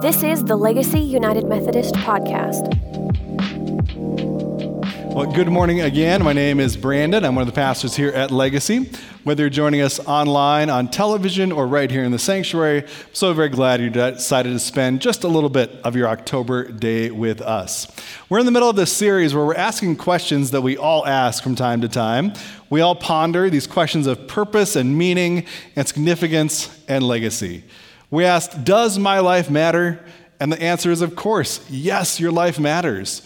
This is the Legacy United Methodist Podcast. Well, good morning again. My name is Brandon. I'm one of the pastors here at Legacy. Whether you're joining us online, on television, or right here in the sanctuary, I'm so very glad you decided to spend just a little bit of your October day with us. We're in the middle of this series where we're asking questions that we all ask from time to time. We all ponder these questions of purpose and meaning and significance and legacy. We asked, Does my life matter? And the answer is, of course, yes, your life matters.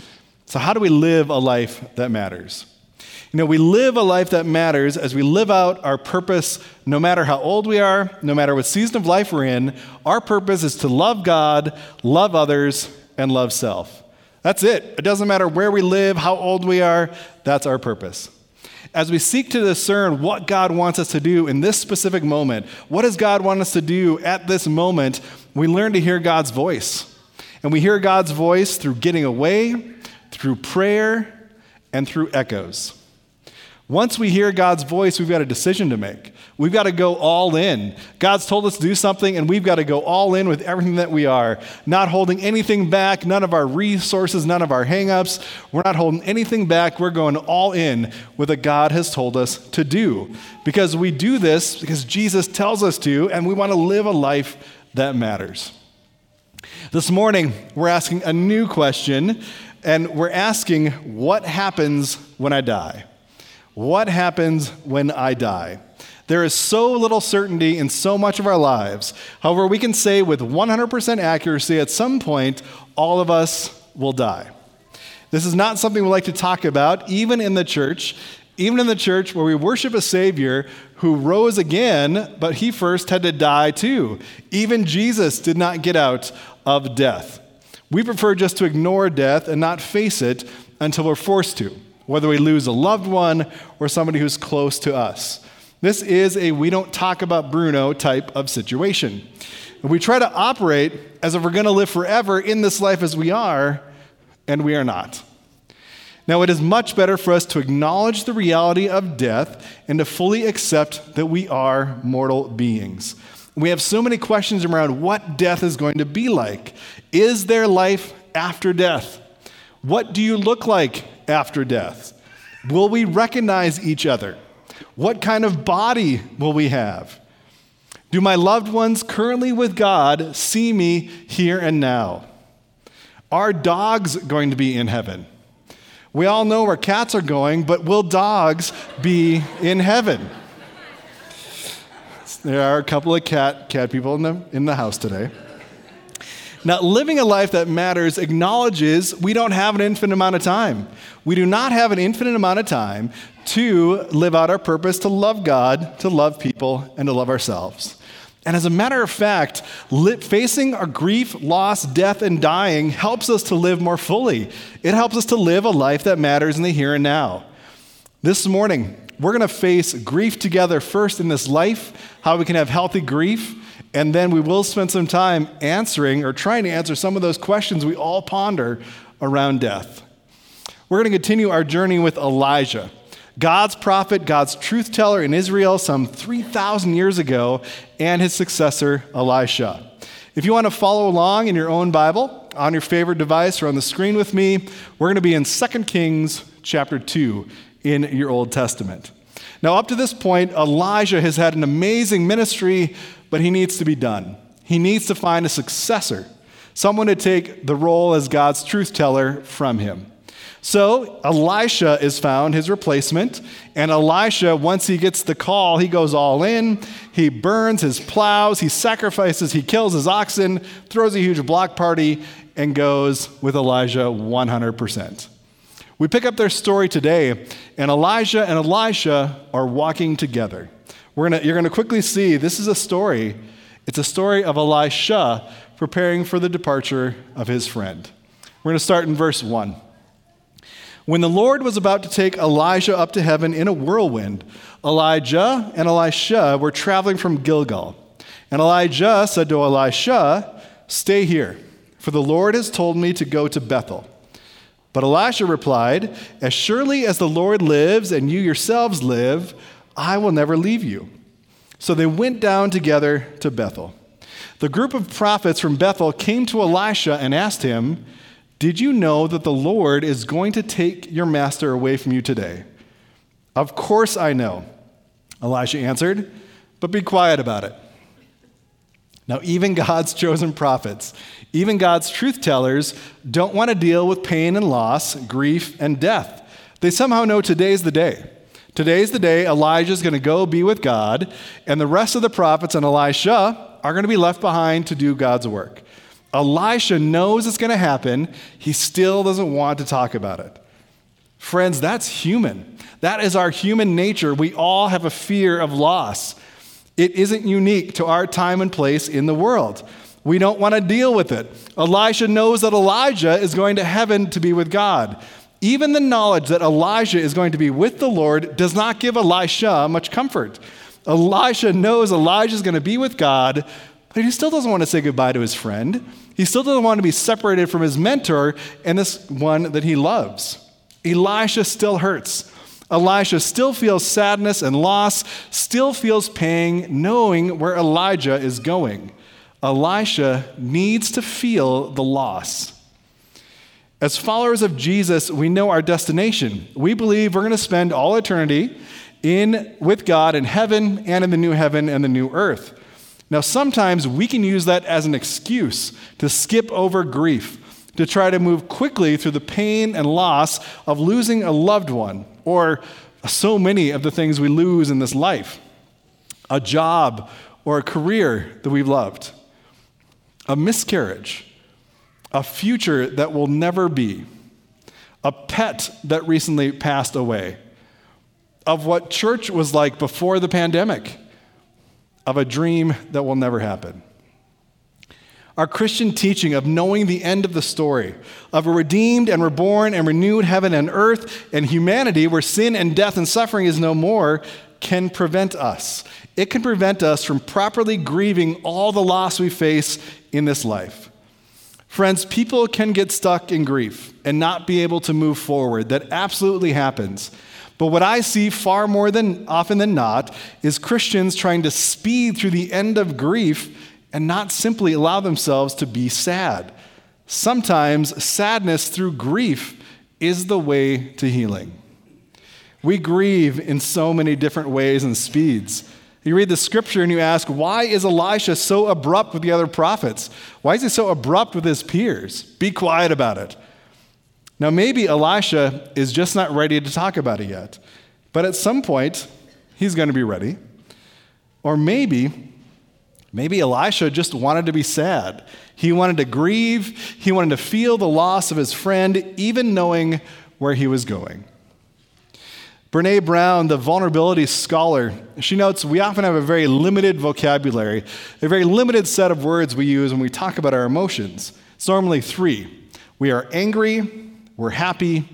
So, how do we live a life that matters? You know, we live a life that matters as we live out our purpose, no matter how old we are, no matter what season of life we're in. Our purpose is to love God, love others, and love self. That's it. It doesn't matter where we live, how old we are, that's our purpose. As we seek to discern what God wants us to do in this specific moment, what does God want us to do at this moment, we learn to hear God's voice. And we hear God's voice through getting away, through prayer, and through echoes. Once we hear God's voice, we've got a decision to make. We've got to go all in. God's told us to do something, and we've got to go all in with everything that we are, not holding anything back, none of our resources, none of our hangups. We're not holding anything back. We're going all in with what God has told us to do. Because we do this because Jesus tells us to, and we want to live a life that matters. This morning, we're asking a new question, and we're asking, What happens when I die? What happens when I die? There is so little certainty in so much of our lives. However, we can say with 100% accuracy at some point, all of us will die. This is not something we like to talk about, even in the church. Even in the church where we worship a Savior who rose again, but he first had to die too. Even Jesus did not get out of death. We prefer just to ignore death and not face it until we're forced to whether we lose a loved one or somebody who's close to us. This is a we don't talk about Bruno type of situation. we try to operate as if we're going to live forever in this life as we are, and we are not. Now, it is much better for us to acknowledge the reality of death and to fully accept that we are mortal beings. We have so many questions around what death is going to be like. Is there life after death? What do you look like after death? Will we recognize each other? What kind of body will we have? Do my loved ones currently with God see me here and now? Are dogs going to be in heaven? We all know where cats are going, but will dogs be in heaven? There are a couple of cat, cat people in the, in the house today. Now, living a life that matters acknowledges we don't have an infinite amount of time. We do not have an infinite amount of time to live out our purpose to love God, to love people, and to love ourselves. And as a matter of fact, facing our grief, loss, death, and dying helps us to live more fully. It helps us to live a life that matters in the here and now. This morning, we're going to face grief together first in this life, how we can have healthy grief, and then we will spend some time answering or trying to answer some of those questions we all ponder around death. We're going to continue our journey with Elijah, God's prophet, God's truth teller in Israel some 3,000 years ago, and his successor, Elisha. If you want to follow along in your own Bible, on your favorite device or on the screen with me, we're going to be in 2 Kings chapter 2 in your Old Testament. Now, up to this point, Elijah has had an amazing ministry, but he needs to be done. He needs to find a successor, someone to take the role as God's truth teller from him. So Elisha is found, his replacement, and Elisha, once he gets the call, he goes all in. He burns his plows, he sacrifices, he kills his oxen, throws a huge block party, and goes with Elijah 100%. We pick up their story today, and Elijah and Elisha are walking together. We're gonna, you're going to quickly see this is a story. It's a story of Elisha preparing for the departure of his friend. We're going to start in verse 1. When the Lord was about to take Elijah up to heaven in a whirlwind, Elijah and Elisha were traveling from Gilgal. And Elijah said to Elisha, Stay here, for the Lord has told me to go to Bethel. But Elisha replied, As surely as the Lord lives and you yourselves live, I will never leave you. So they went down together to Bethel. The group of prophets from Bethel came to Elisha and asked him, Did you know that the Lord is going to take your master away from you today? Of course I know, Elisha answered, but be quiet about it. Now, even God's chosen prophets, even God's truth tellers, don't want to deal with pain and loss, grief and death. They somehow know today's the day. Today's the day Elijah's going to go be with God, and the rest of the prophets and Elisha are going to be left behind to do God's work. Elisha knows it's going to happen. He still doesn't want to talk about it. Friends, that's human. That is our human nature. We all have a fear of loss. It isn't unique to our time and place in the world. We don't want to deal with it. Elisha knows that Elijah is going to heaven to be with God. Even the knowledge that Elijah is going to be with the Lord does not give Elisha much comfort. Elisha knows Elijah is going to be with God, but he still doesn't want to say goodbye to his friend. He still doesn't want to be separated from his mentor and this one that he loves. Elisha still hurts. Elisha still feels sadness and loss, still feels pain, knowing where Elijah is going. Elisha needs to feel the loss. As followers of Jesus, we know our destination. We believe we're going to spend all eternity in with God in heaven and in the new heaven and the new earth. Now, sometimes we can use that as an excuse to skip over grief, to try to move quickly through the pain and loss of losing a loved one, or so many of the things we lose in this life a job or a career that we've loved, a miscarriage a future that will never be, a pet that recently passed away, of what church was like before the pandemic, of a dream that will never happen. Our Christian teaching of knowing the end of the story, of a redeemed and reborn and renewed heaven and earth and humanity where sin and death and suffering is no more, can prevent us. It can prevent us from properly grieving all the loss we face in this life. Friends, people can get stuck in grief and not be able to move forward. That absolutely happens. But what I see far more than often than not is Christians trying to speed through the end of grief and not simply allow themselves to be sad. Sometimes sadness through grief is the way to healing. We grieve in so many different ways and speeds. You read the scripture and you ask, why is Elisha so abrupt with the other prophets? Why is he so abrupt with his peers? Be quiet about it. Now, maybe Elisha is just not ready to talk about it yet, but at some point, he's going to be ready. Or maybe, maybe Elisha just wanted to be sad. He wanted to grieve, he wanted to feel the loss of his friend, even knowing where he was going. Brene Brown, the vulnerability scholar, she notes we often have a very limited vocabulary, a very limited set of words we use when we talk about our emotions. It's normally three we are angry, we're happy,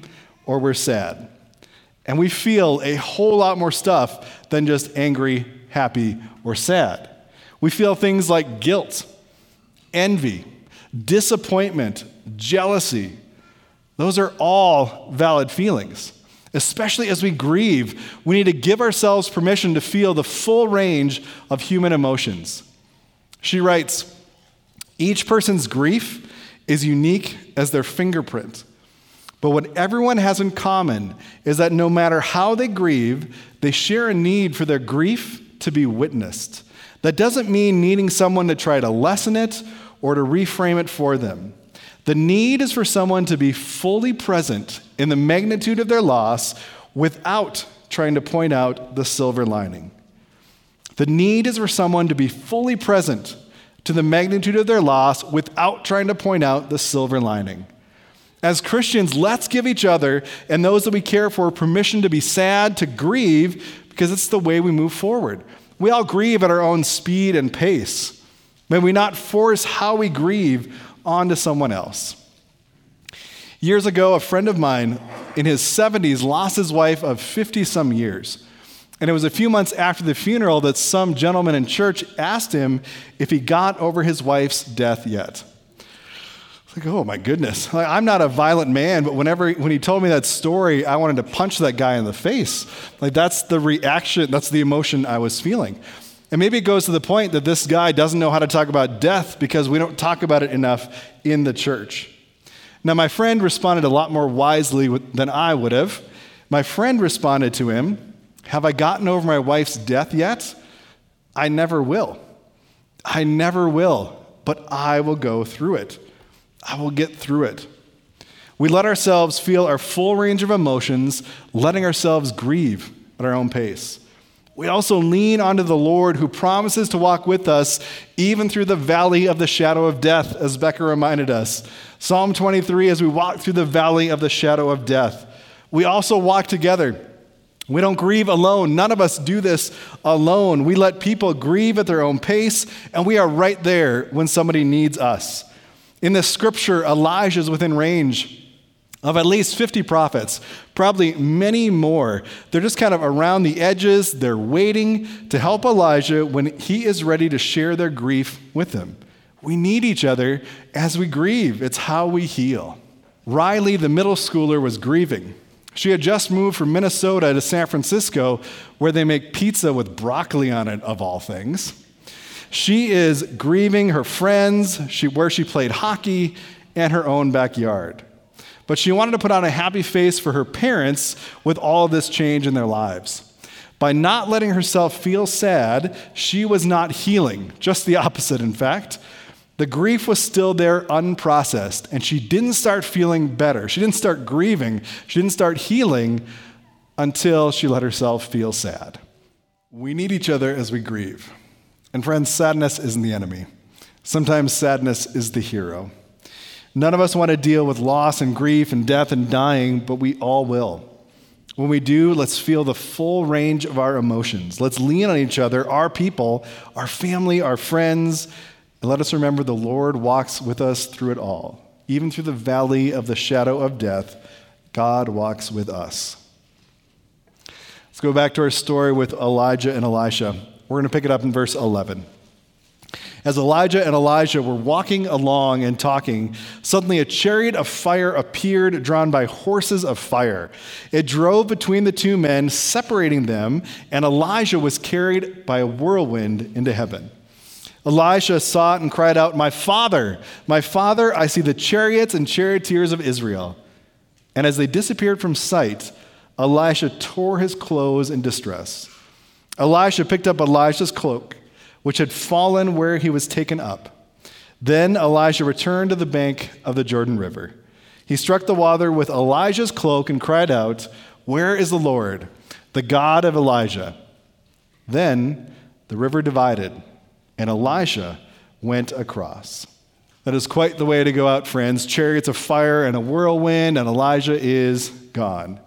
or we're sad. And we feel a whole lot more stuff than just angry, happy, or sad. We feel things like guilt, envy, disappointment, jealousy. Those are all valid feelings. Especially as we grieve, we need to give ourselves permission to feel the full range of human emotions. She writes Each person's grief is unique as their fingerprint. But what everyone has in common is that no matter how they grieve, they share a need for their grief to be witnessed. That doesn't mean needing someone to try to lessen it or to reframe it for them. The need is for someone to be fully present in the magnitude of their loss without trying to point out the silver lining. The need is for someone to be fully present to the magnitude of their loss without trying to point out the silver lining. As Christians, let's give each other and those that we care for permission to be sad, to grieve, because it's the way we move forward. We all grieve at our own speed and pace. May we not force how we grieve onto someone else. Years ago, a friend of mine in his 70s lost his wife of 50 some years. And it was a few months after the funeral that some gentleman in church asked him if he got over his wife's death yet. Like, oh my goodness. Like, I'm not a violent man, but whenever when he told me that story, I wanted to punch that guy in the face. Like that's the reaction, that's the emotion I was feeling. And maybe it goes to the point that this guy doesn't know how to talk about death because we don't talk about it enough in the church. Now, my friend responded a lot more wisely than I would have. My friend responded to him, Have I gotten over my wife's death yet? I never will. I never will, but I will go through it. I will get through it. We let ourselves feel our full range of emotions, letting ourselves grieve at our own pace. We also lean onto the Lord who promises to walk with us even through the valley of the shadow of death, as Becca reminded us. Psalm 23, as we walk through the valley of the shadow of death. We also walk together. We don't grieve alone. None of us do this alone. We let people grieve at their own pace, and we are right there when somebody needs us. In this scripture, Elijah is within range of at least 50 prophets, probably many more. They're just kind of around the edges. They're waiting to help Elijah when he is ready to share their grief with him. We need each other as we grieve, it's how we heal. Riley, the middle schooler, was grieving. She had just moved from Minnesota to San Francisco, where they make pizza with broccoli on it, of all things. She is grieving her friends, she, where she played hockey, and her own backyard. But she wanted to put on a happy face for her parents with all this change in their lives. By not letting herself feel sad, she was not healing, just the opposite, in fact. The grief was still there unprocessed, and she didn't start feeling better. She didn't start grieving. She didn't start healing until she let herself feel sad. We need each other as we grieve. And friends, sadness isn't the enemy. Sometimes sadness is the hero. None of us want to deal with loss and grief and death and dying, but we all will. When we do, let's feel the full range of our emotions. Let's lean on each other, our people, our family, our friends, and let us remember the Lord walks with us through it all. Even through the valley of the shadow of death, God walks with us. Let's go back to our story with Elijah and Elisha. We're going to pick it up in verse 11. As Elijah and Elisha were walking along and talking, suddenly a chariot of fire appeared, drawn by horses of fire. It drove between the two men, separating them, and Elijah was carried by a whirlwind into heaven. Elisha saw it and cried out, My father, my father, I see the chariots and charioteers of Israel. And as they disappeared from sight, Elisha tore his clothes in distress. Elisha picked up Elijah's cloak which had fallen where he was taken up. Then Elijah returned to the bank of the Jordan River. He struck the water with Elijah's cloak and cried out, Where is the Lord, the God of Elijah? Then the river divided, and Elisha went across. That is quite the way to go out, friends. Chariots of fire and a whirlwind, and Elijah is gone.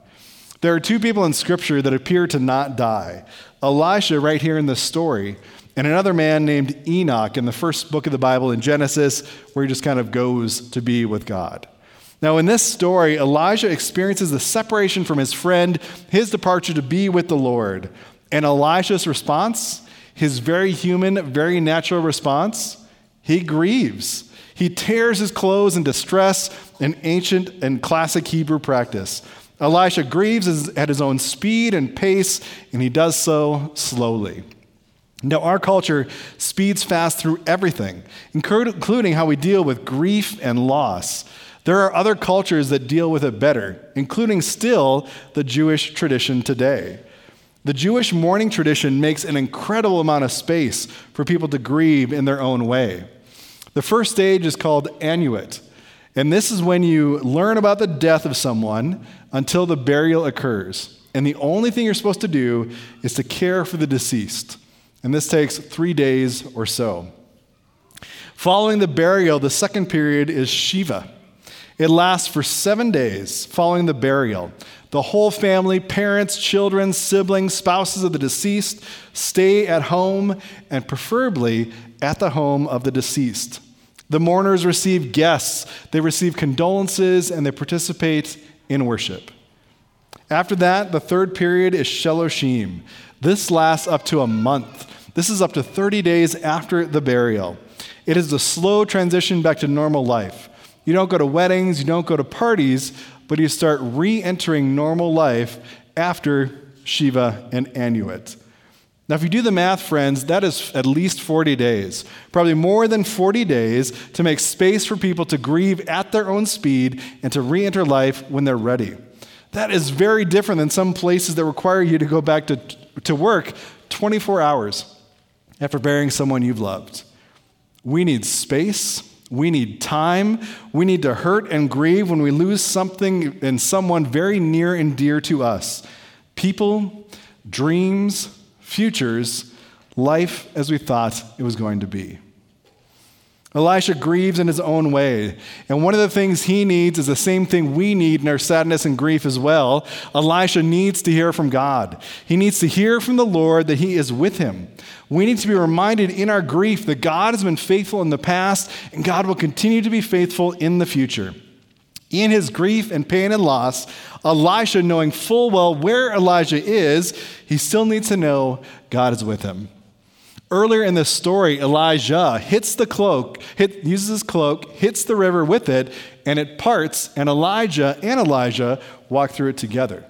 There are two people in Scripture that appear to not die. Elisha, right here in this story, and another man named Enoch in the first book of the Bible in Genesis, where he just kind of goes to be with God. Now, in this story, Elijah experiences the separation from his friend, his departure to be with the Lord. And Elisha's response, his very human, very natural response, he grieves. He tears his clothes in distress, an ancient and classic Hebrew practice. Elisha grieves at his own speed and pace, and he does so slowly. Now, our culture speeds fast through everything, including how we deal with grief and loss. There are other cultures that deal with it better, including still the Jewish tradition today. The Jewish mourning tradition makes an incredible amount of space for people to grieve in their own way. The first stage is called Aninut, and this is when you learn about the death of someone until the burial occurs. And the only thing you're supposed to do is to care for the deceased and this takes three days or so. Following the burial, the second period is Shiva. It lasts for seven days following the burial. The whole family, parents, children, siblings, spouses of the deceased, stay at home and preferably at the home of the deceased. The mourners receive guests, they receive condolences, and they participate in worship. After that, the third period is Shloshim. This lasts up to a month. This is up to 30 days after the burial. It is a slow transition back to normal life. You don't go to weddings, you don't go to parties, but you start re entering normal life after Shiva and Aninut. Now, if you do the math, friends, that is at least 40 days, probably more than 40 days to make space for people to grieve at their own speed and to re enter life when they're ready. That is very different than some places that require you to go back to, to work 24 hours after burying someone you've loved. We need space. We need time. We need to hurt and grieve when we lose something and someone very near and dear to us. People, dreams, futures, life as we thought it was going to be. Elisha grieves in his own way. And one of the things he needs is the same thing we need in our sadness and grief as well. Elisha needs to hear from God. He needs to hear from the Lord that he is with him. We need to be reminded in our grief that God has been faithful in the past and God will continue to be faithful in the future. In his grief and pain and loss, Elisha, knowing full well where Elijah is, he still needs to know God is with him. Earlier in the story, Elijah hits the cloak, hit, uses his cloak, hits the river with it, and it parts, and Elijah and Elijah walk through it together.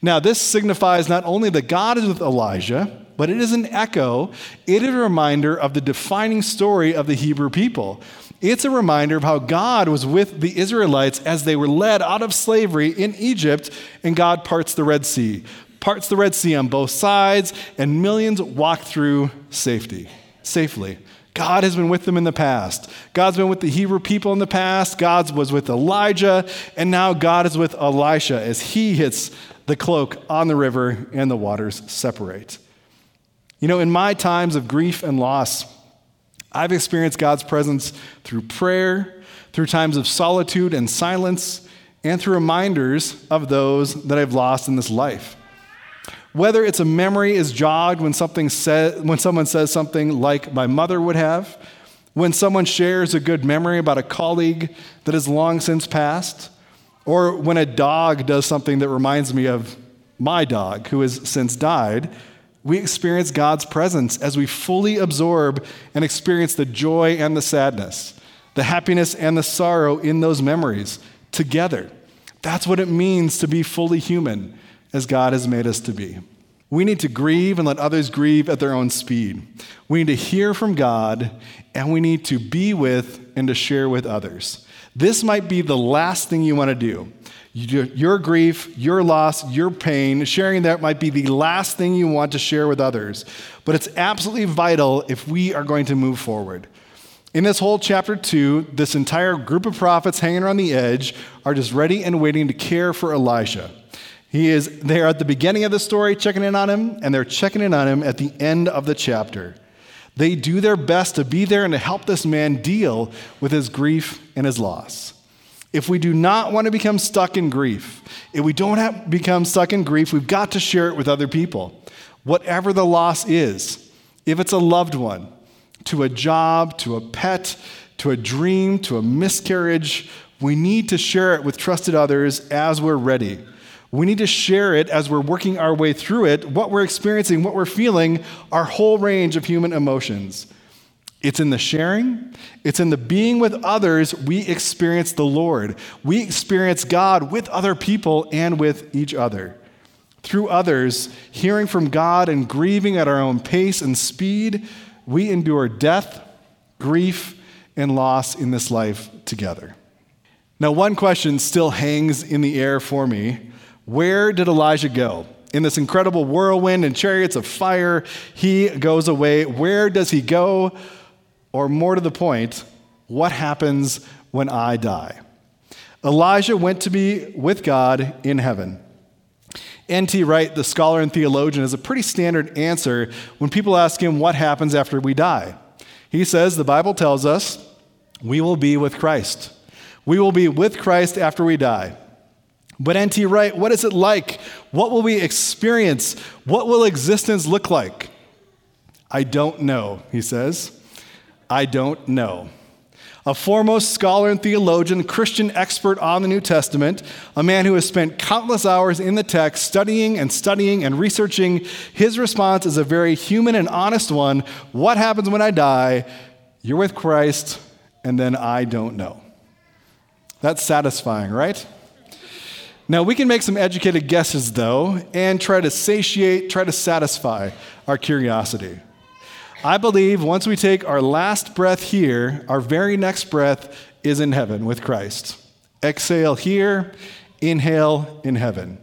Now, this signifies not only that God is with Elijah, but it is an echo, it is a reminder of the defining story of the Hebrew people. It's a reminder of how God was with the Israelites as they were led out of slavery in Egypt, and God parts the Red Sea. Parts the Red Sea on both sides, and millions walk through safety, safely. God has been with them in the past. God's been with the Hebrew people in the past. God was with Elijah, and now God is with Elisha as he hits the cloak on the river and the waters separate. You know, in my times of grief and loss, I've experienced God's presence through prayer, through times of solitude and silence, and through reminders of those that I've lost in this life. Whether it's a memory is jogged when, something say, when someone says something like my mother would have, when someone shares a good memory about a colleague that has long since passed, or when a dog does something that reminds me of my dog who has since died, we experience God's presence as we fully absorb and experience the joy and the sadness, the happiness and the sorrow in those memories together. That's what it means to be fully human as God has made us to be. We need to grieve and let others grieve at their own speed. We need to hear from God and we need to be with and to share with others. This might be the last thing you want to do. Your grief, your loss, your pain, sharing that might be the last thing you want to share with others. But it's absolutely vital if we are going to move forward. In this whole chapter two, this entire group of prophets hanging around the edge are just ready and waiting to care for Elisha. He is there at the beginning of the story, checking in on him, and they're checking in on him at the end of the chapter. They do their best to be there and to help this man deal with his grief and his loss. If we do not want to become stuck in grief, if we don't become stuck in grief, we've got to share it with other people. Whatever the loss is, if it's a loved one, to a job, to a pet, to a dream, to a miscarriage, we need to share it with trusted others as we're ready. We need to share it as we're working our way through it, what we're experiencing, what we're feeling, our whole range of human emotions. It's in the sharing, it's in the being with others we experience the Lord. We experience God with other people and with each other. Through others, hearing from God and grieving at our own pace and speed, we endure death, grief, and loss in this life together. Now, one question still hangs in the air for me Where did Elijah go? In this incredible whirlwind and chariots of fire, he goes away. Where does he go? Or more to the point, what happens when I die? Elijah went to be with God in heaven. N.T. Wright, the scholar and theologian, has a pretty standard answer when people ask him what happens after we die. He says the Bible tells us we will be with Christ. We will be with Christ after we die. But N.T. Wright, what is it like? What will we experience? What will existence look like? I don't know, he says. I don't know. A foremost scholar and theologian, Christian expert on the New Testament, a man who has spent countless hours in the text studying and studying and researching, his response is a very human and honest one. What happens when I die? You're with Christ, and then I don't know. That's satisfying, right? Now, we can make some educated guesses, though, and try to satiate, try to satisfy our curiosity. I believe once we take our last breath here, our very next breath is in heaven with Christ. Exhale here, inhale in heaven.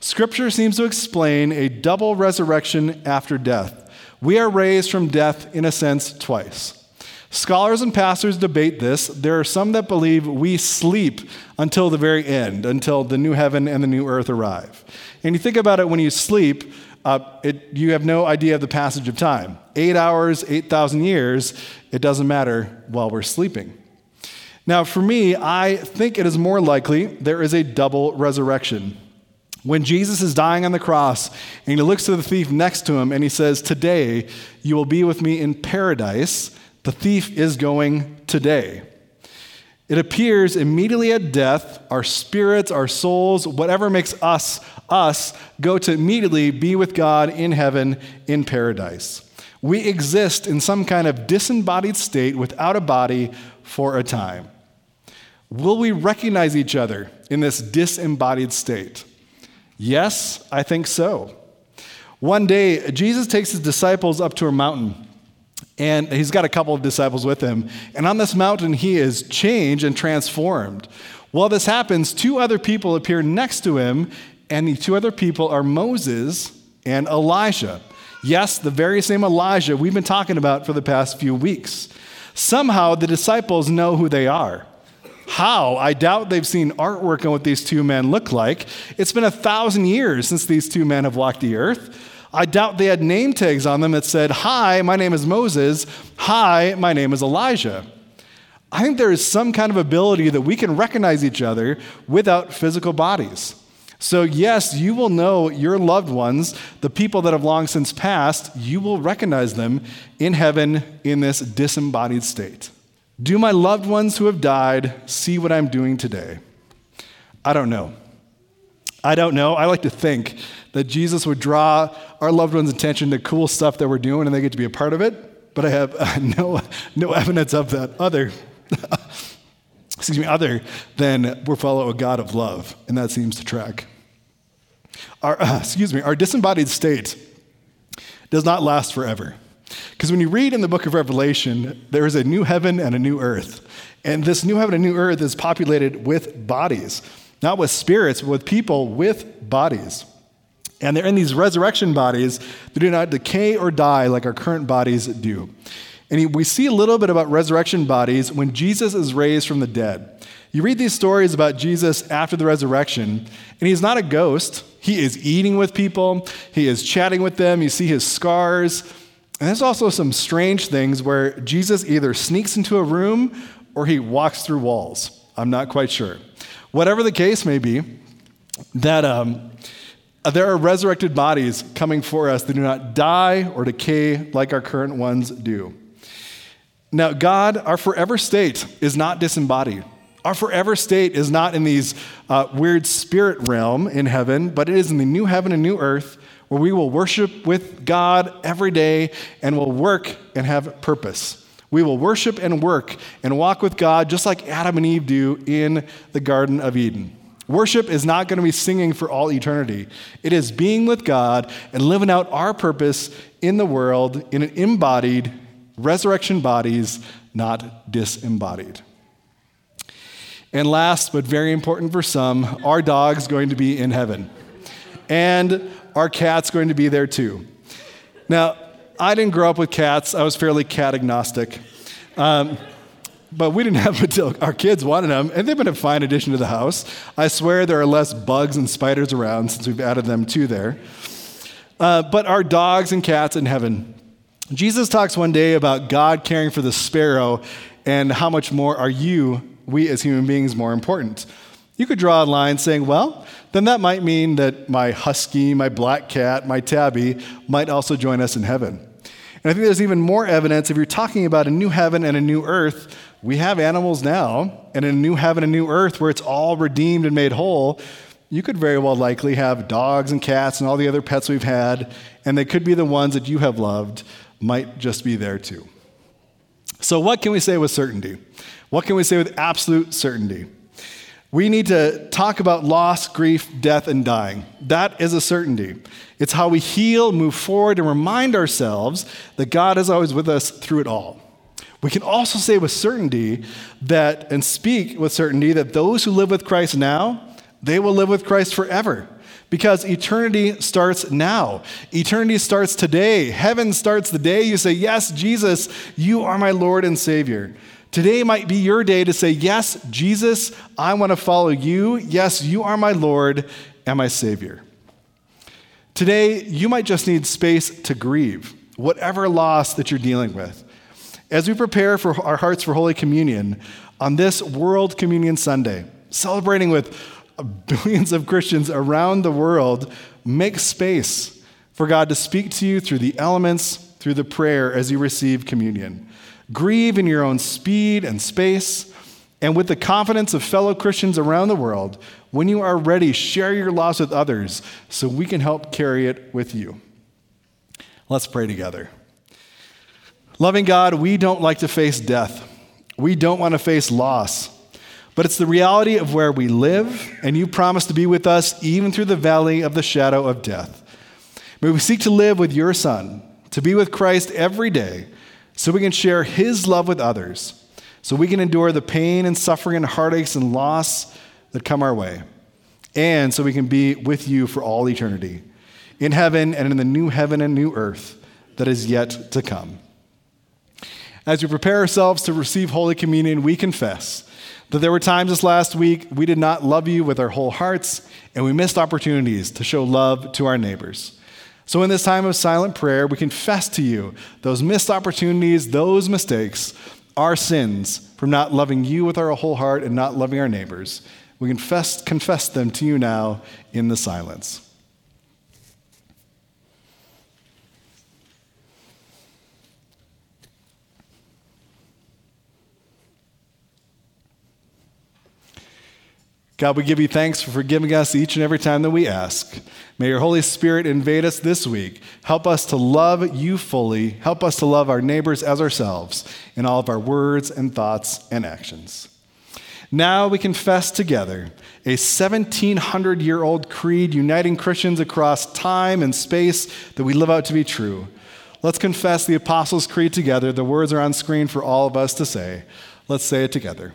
Scripture seems to explain a double resurrection after death. We are raised from death, in a sense, twice. Scholars and pastors debate this. There are some that believe we sleep until the very end, until the new heaven and the new earth arrive. And you think about it when you sleep, uh, it, you have no idea of the passage of time. Eight hours, 8,000 years, it doesn't matter while we're sleeping. Now, for me, I think it is more likely there is a double resurrection. When Jesus is dying on the cross and he looks to the thief next to him and he says, Today you will be with me in paradise, the thief is going today. It appears immediately at death, our spirits, our souls, whatever makes us us, go to immediately be with God in heaven in paradise. We exist in some kind of disembodied state without a body for a time. Will we recognize each other in this disembodied state? Yes, I think so. One day, Jesus takes his disciples up to a mountain and he's got a couple of disciples with him. And on this mountain, he is changed and transformed. While this happens, two other people appear next to him, and the two other people are Moses and Elijah. Yes, the very same Elijah we've been talking about for the past few weeks. Somehow, the disciples know who they are. How? I doubt they've seen artwork on what these two men look like. It's been a thousand years since these two men have walked the earth. I doubt they had name tags on them that said, Hi, my name is Moses. Hi, my name is Elijah. I think there is some kind of ability that we can recognize each other without physical bodies. So, yes, you will know your loved ones, the people that have long since passed, you will recognize them in heaven in this disembodied state. Do my loved ones who have died see what I'm doing today? I don't know. I don't know. I like to think that Jesus would draw our loved ones' attention to cool stuff that we're doing and they get to be a part of it, but I have uh, no, no evidence of that other, excuse me, other than we follow a God of love, and that seems to track. Our, uh, excuse me, our disembodied state does not last forever. Because when you read in the book of Revelation, there is a new heaven and a new earth. And this new heaven and new earth is populated with bodies, not with spirits, but with people with bodies. And they're in these resurrection bodies that do not decay or die like our current bodies do. And we see a little bit about resurrection bodies when Jesus is raised from the dead. You read these stories about Jesus after the resurrection, and he's not a ghost. He is eating with people, he is chatting with them. You see his scars. And there's also some strange things where Jesus either sneaks into a room or he walks through walls. I'm not quite sure. Whatever the case may be, that um, uh, there are resurrected bodies coming for us that do not die or decay like our current ones do. Now, God, our forever state, is not disembodied. Our forever state is not in these uh, weird spirit realm in heaven, but it is in the new heaven and new earth where we will worship with God every day and will work and have purpose. We will worship and work and walk with God just like Adam and Eve do in the Garden of Eden. Worship is not going to be singing for all eternity. It is being with God and living out our purpose in the world in an embodied, resurrection bodies, not disembodied. And last, but very important for some, our dog's going to be in heaven. And our cat's going to be there too. Now, I didn't grow up with cats, I was fairly cat agnostic. Um, but we didn't have them until our kids wanted them, and they've been a fine addition to the house. I swear there are less bugs and spiders around since we've added them to there. Uh, but our dogs and cats in heaven. Jesus talks one day about God caring for the sparrow, and how much more are you, we as human beings, more important? You could draw a line saying, well, then that might mean that my husky, my black cat, my tabby might also join us in heaven. And I think there's even more evidence if you're talking about a new heaven and a new earth we have animals now, and in a new heaven and new earth where it's all redeemed and made whole, you could very well likely have dogs and cats and all the other pets we've had, and they could be the ones that you have loved, might just be there too. So, what can we say with certainty? What can we say with absolute certainty? We need to talk about loss, grief, death, and dying. That is a certainty. It's how we heal, move forward, and remind ourselves that God is always with us through it all. We can also say with certainty that, and speak with certainty, that those who live with Christ now, they will live with Christ forever. Because eternity starts now. Eternity starts today. Heaven starts the day you say, Yes, Jesus, you are my Lord and Savior. Today might be your day to say, Yes, Jesus, I want to follow you. Yes, you are my Lord and my Savior. Today, you might just need space to grieve, whatever loss that you're dealing with. As we prepare for our hearts for Holy Communion on this World Communion Sunday, celebrating with billions of Christians around the world, make space for God to speak to you through the elements, through the prayer as you receive communion. Grieve in your own speed and space, and with the confidence of fellow Christians around the world, when you are ready, share your loss with others so we can help carry it with you. Let's pray together. Loving God, we don't like to face death. We don't want to face loss. But it's the reality of where we live, and you promise to be with us even through the valley of the shadow of death. May we seek to live with your Son, to be with Christ every day, so we can share his love with others, so we can endure the pain and suffering and heartaches and loss that come our way, and so we can be with you for all eternity, in heaven and in the new heaven and new earth that is yet to come. As we prepare ourselves to receive Holy Communion, we confess that there were times this last week we did not love you with our whole hearts, and we missed opportunities to show love to our neighbors. So, in this time of silent prayer, we confess to you those missed opportunities, those mistakes, our sins from not loving you with our whole heart and not loving our neighbors. We confess, confess them to you now in the silence. God, we give you thanks for forgiving us each and every time that we ask. May your Holy Spirit invade us this week. Help us to love you fully. Help us to love our neighbors as ourselves in all of our words and thoughts and actions. Now we confess together a 1700 year old creed uniting Christians across time and space that we live out to be true. Let's confess the Apostles' Creed together. The words are on screen for all of us to say. Let's say it together.